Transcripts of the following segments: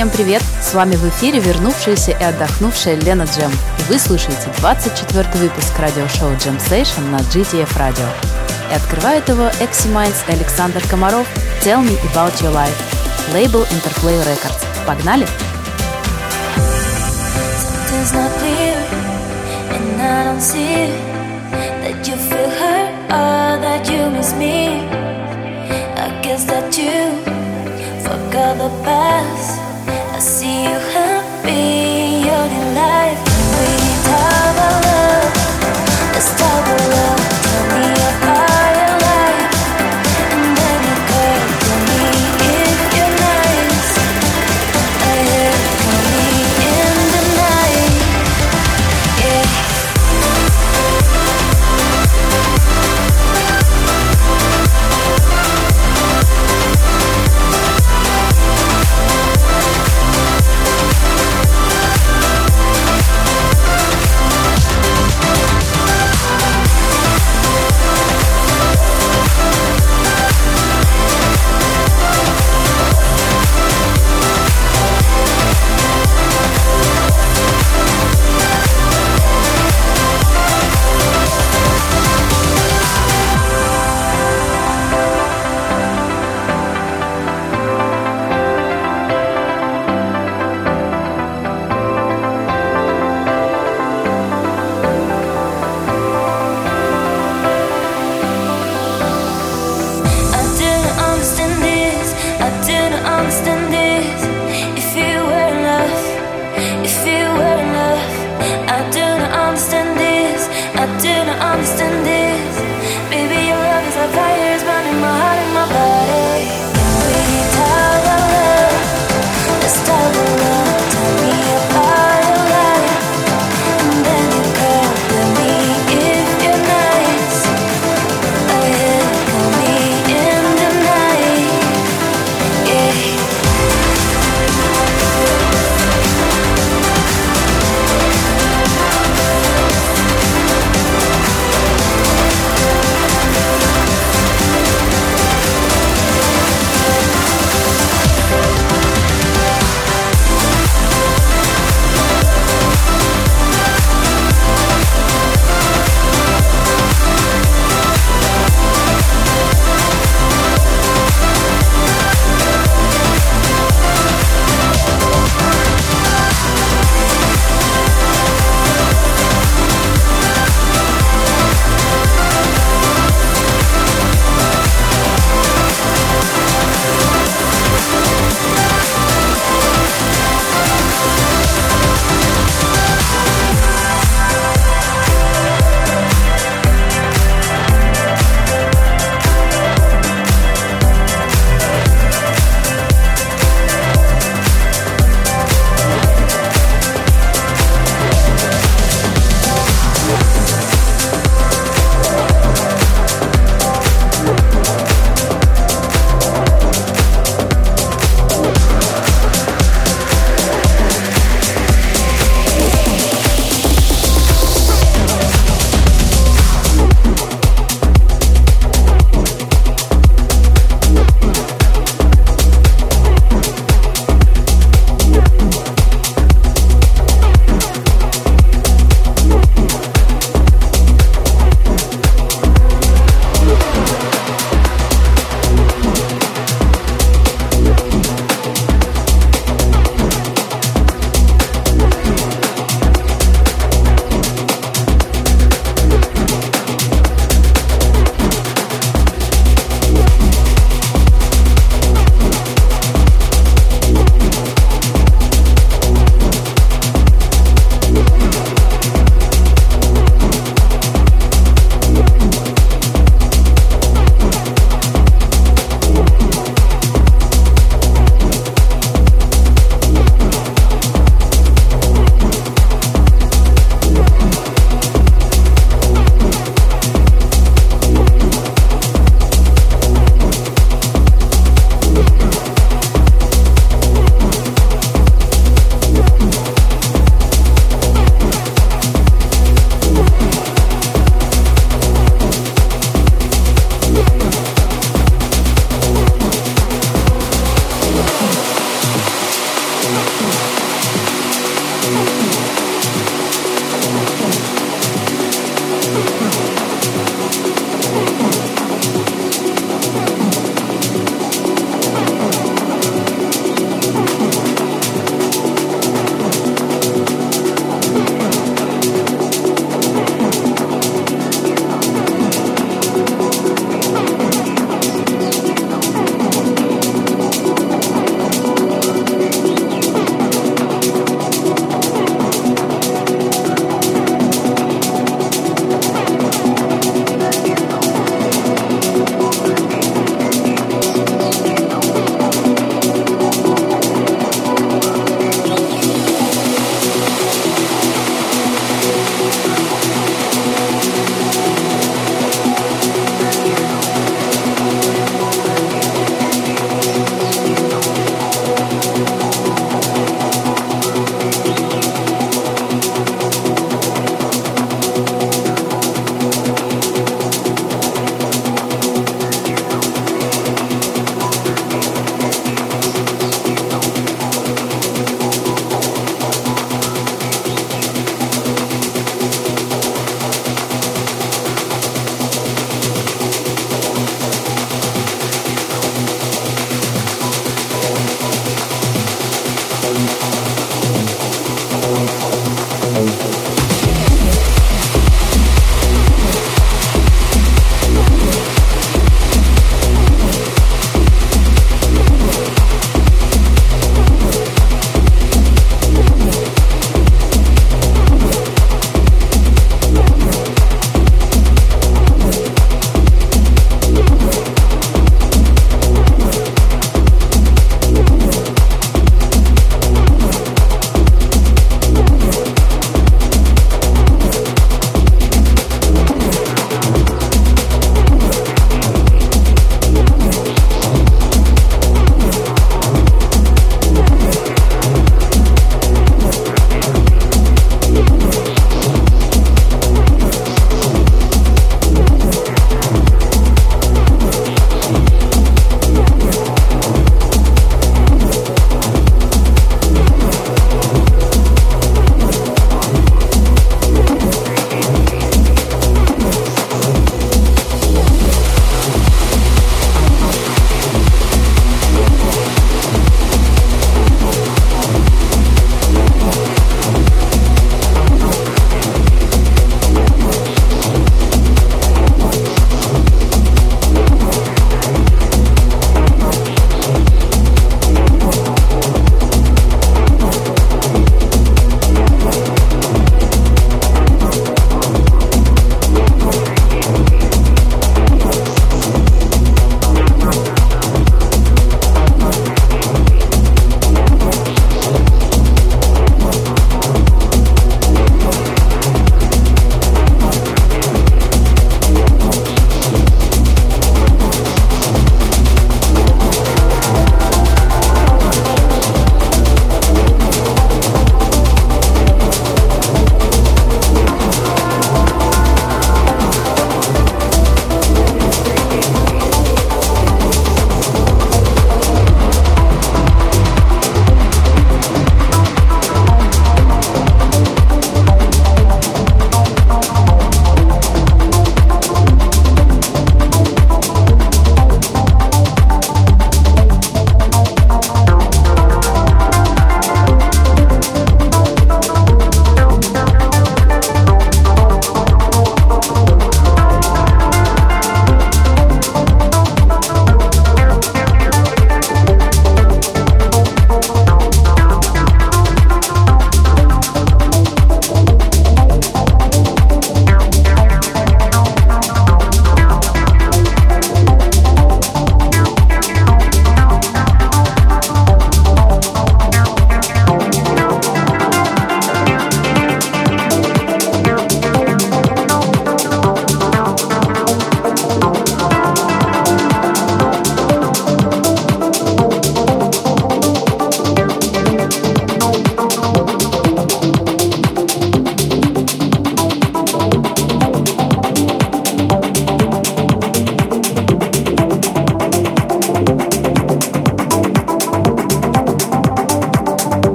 Всем привет! С вами в эфире вернувшаяся и отдохнувшая Лена Джем. И вы слушаете 24 выпуск радиошоу Jem Session на GTF Radio. И открывает его Eximinds Александр Комаров «Tell me about your life» лейбл Interplay Records. Погнали! Forgot the past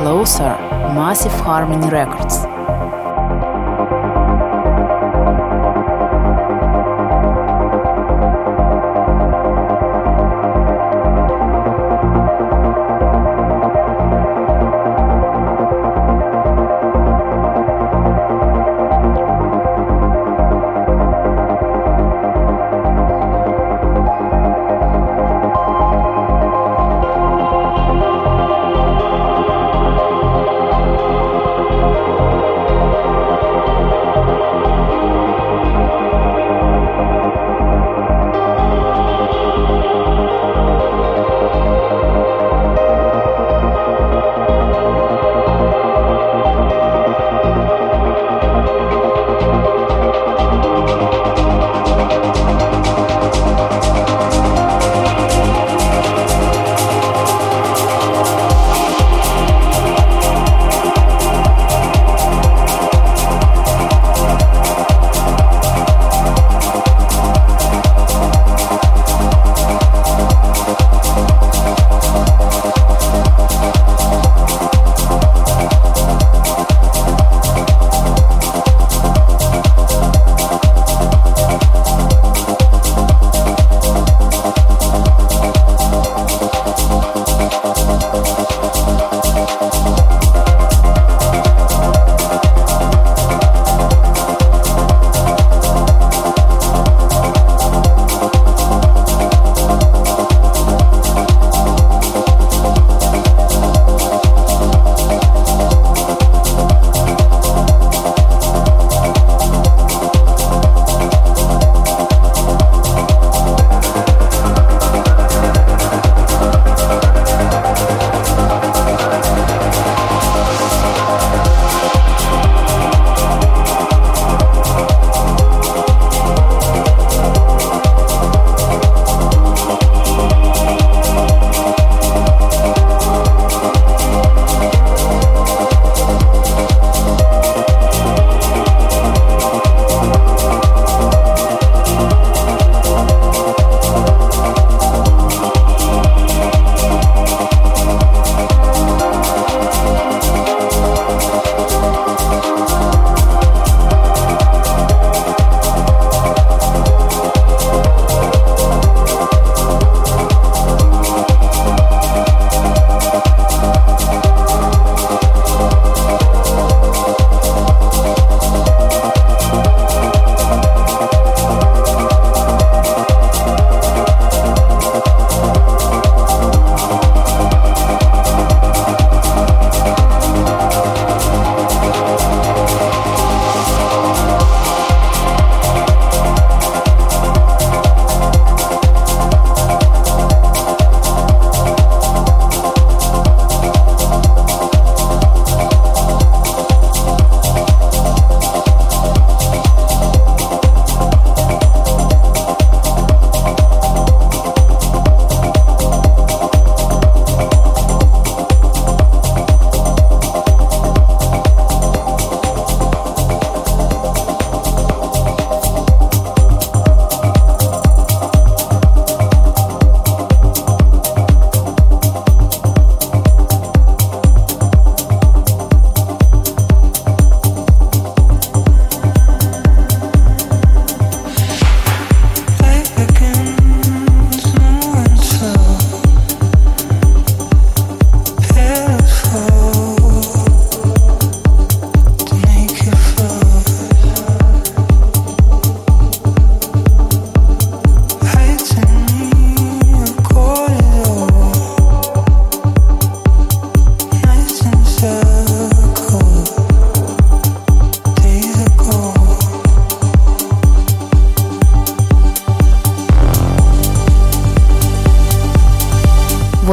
Closer, Massive Harmony Records.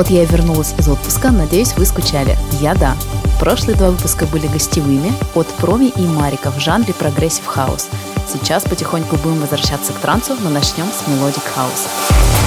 Вот я вернулась из отпуска, надеюсь, вы скучали. Я да. Прошлые два выпуска были гостевыми от Проми и Марика в жанре progressive house. Сейчас потихоньку будем возвращаться к трансу, но начнем с melodic хауса.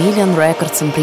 Million Records and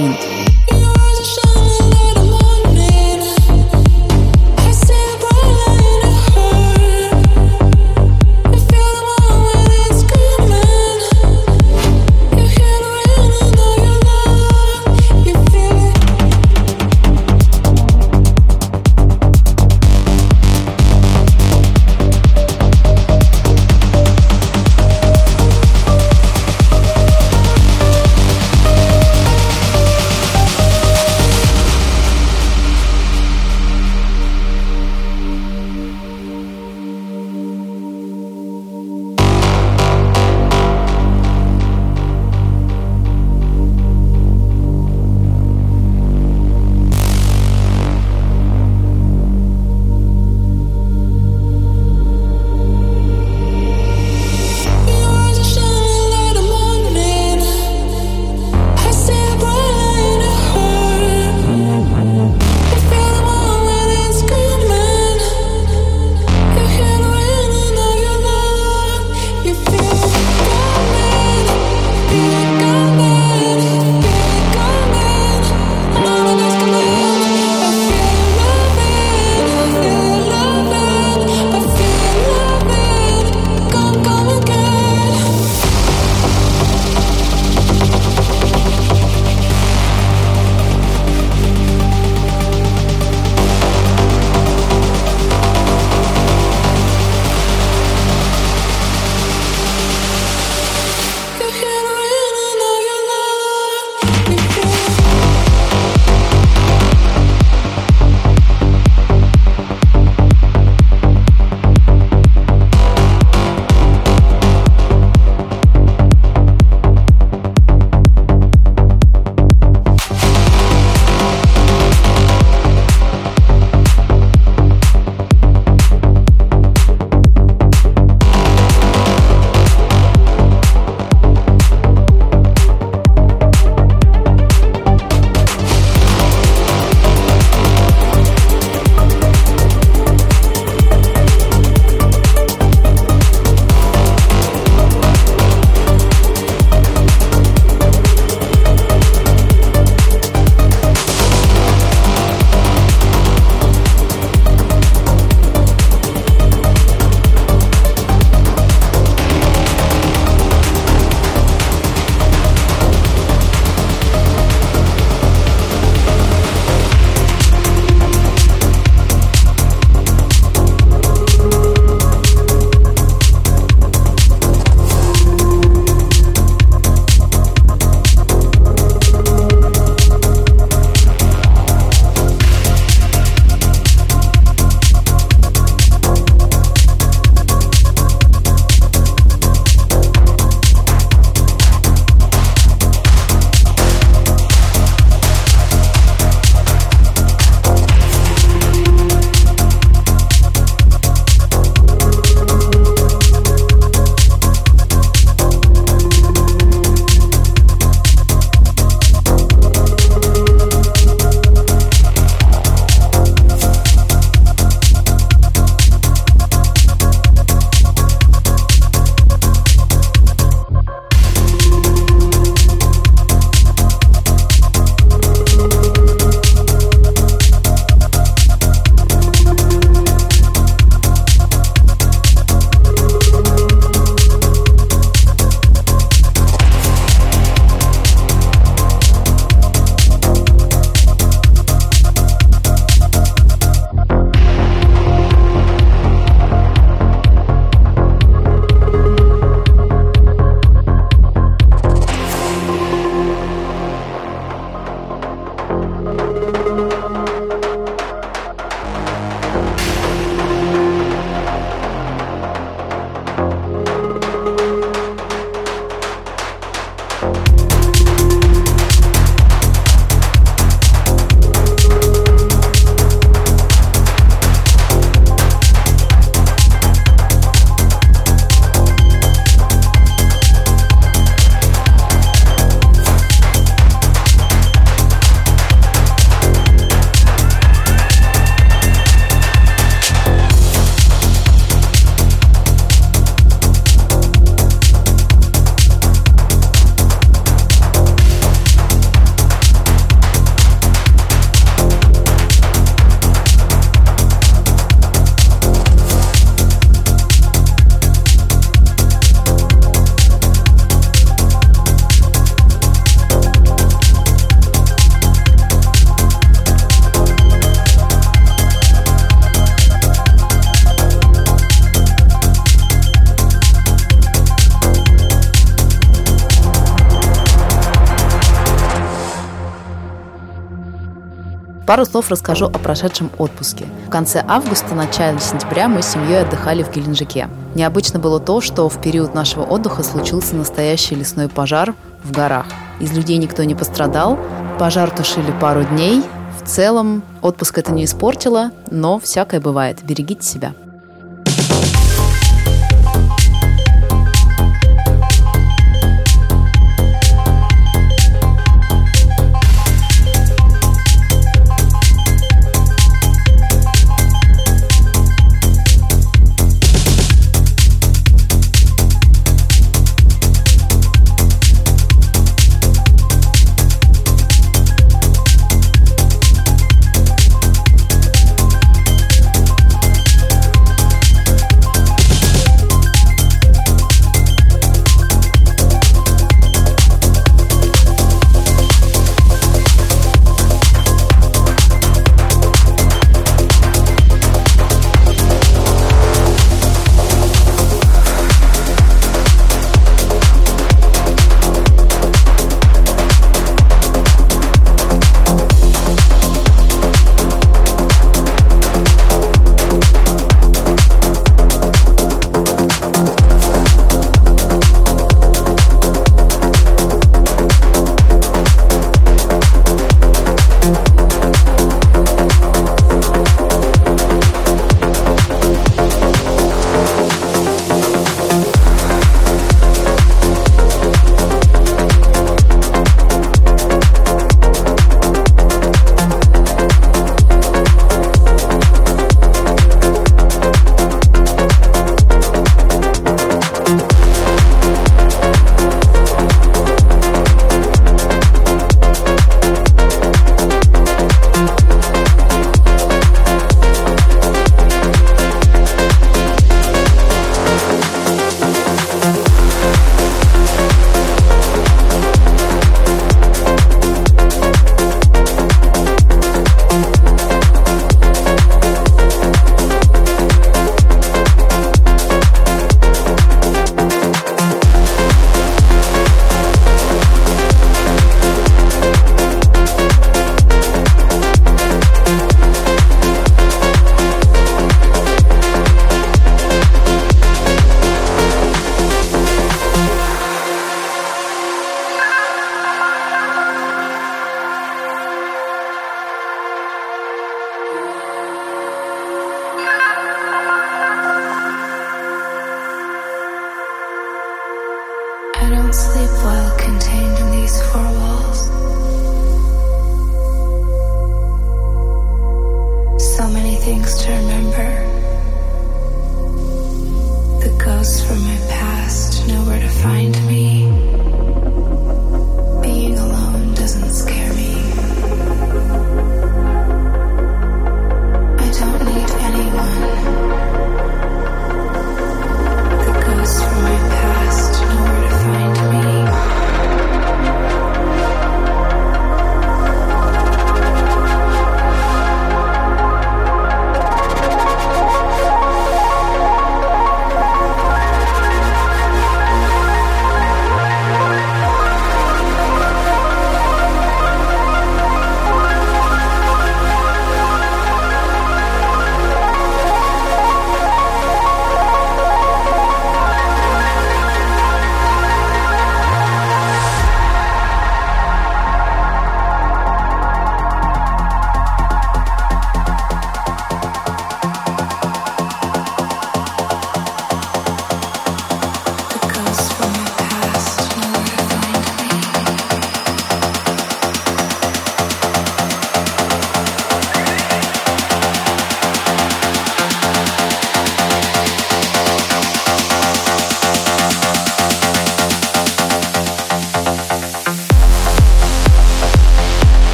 Пару слов расскажу о прошедшем отпуске. В конце августа, начале сентября мы с семьей отдыхали в Геленджике. Необычно было то, что в период нашего отдыха случился настоящий лесной пожар в горах. Из людей никто не пострадал, пожар тушили пару дней. В целом отпуск это не испортило, но всякое бывает. Берегите себя.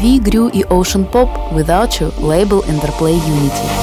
V, Grew, e Ocean Pop without you label Interplay Unity.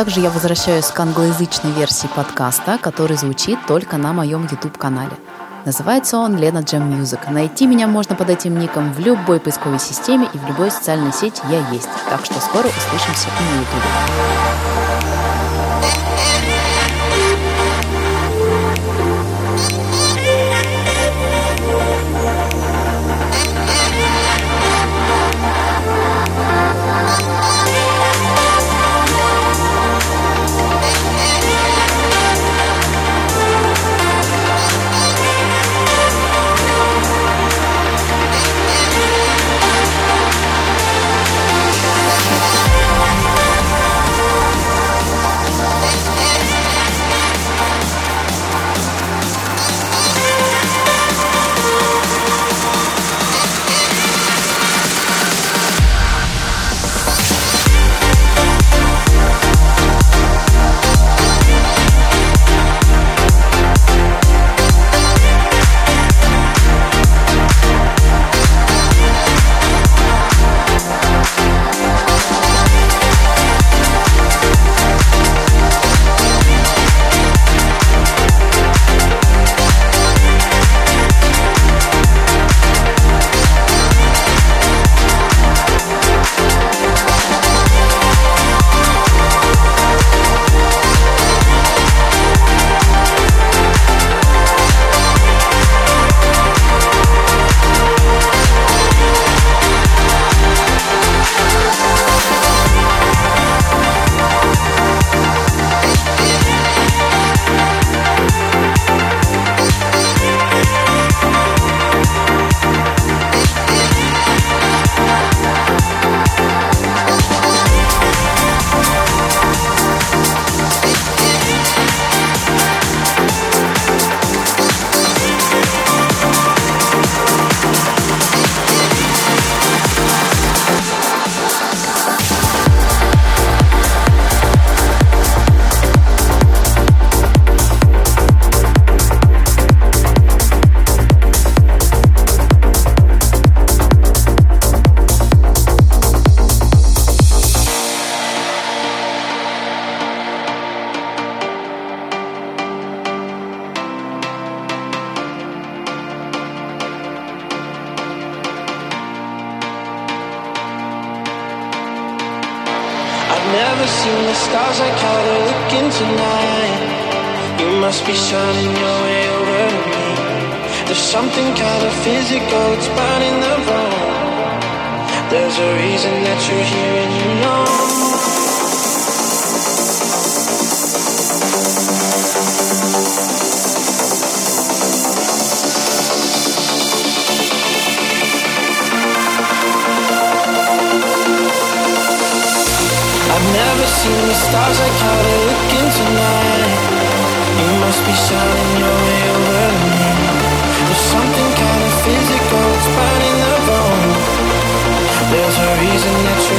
Также я возвращаюсь к англоязычной версии подкаста, который звучит только на моем YouTube-канале. Называется он Лена Джем Music. Найти меня можно под этим ником в любой поисковой системе и в любой социальной сети я есть. Так что скоро услышимся и на YouTube.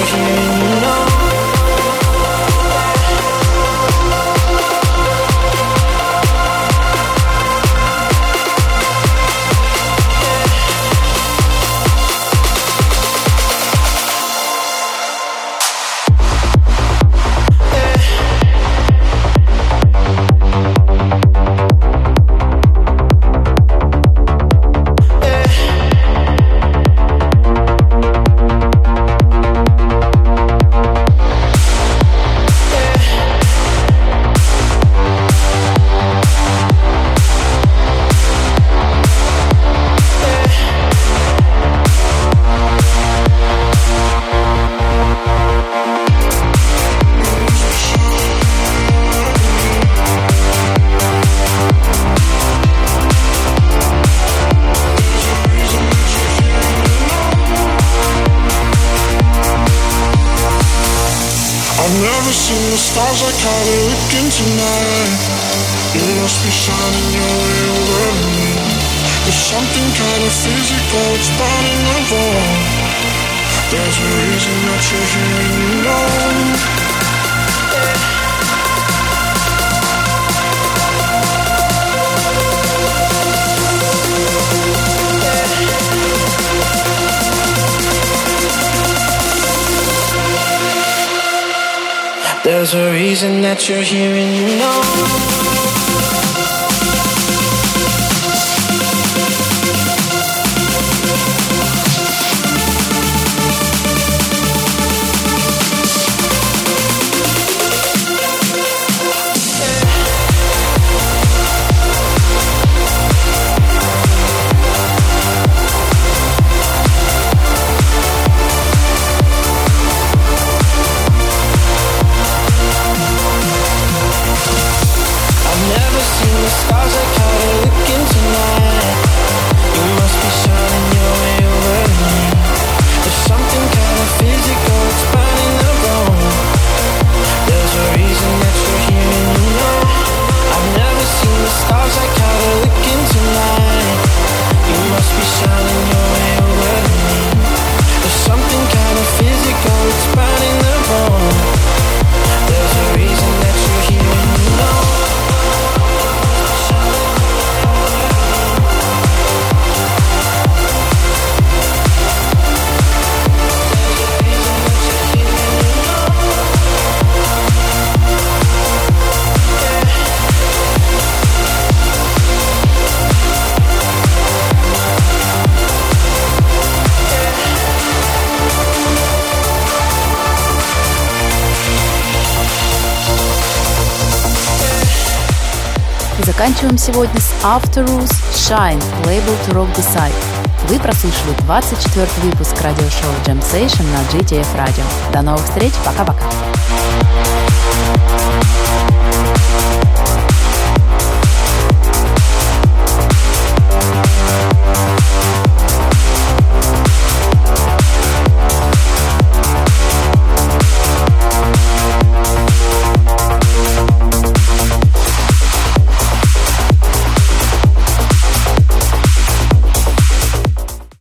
vision you here. работаем сегодня с After Rules Shine, лейбл To Rock The Side. Вы прослушали 24 выпуск радиошоу Jam Session на GTF Radio. До новых встреч, пока-пока.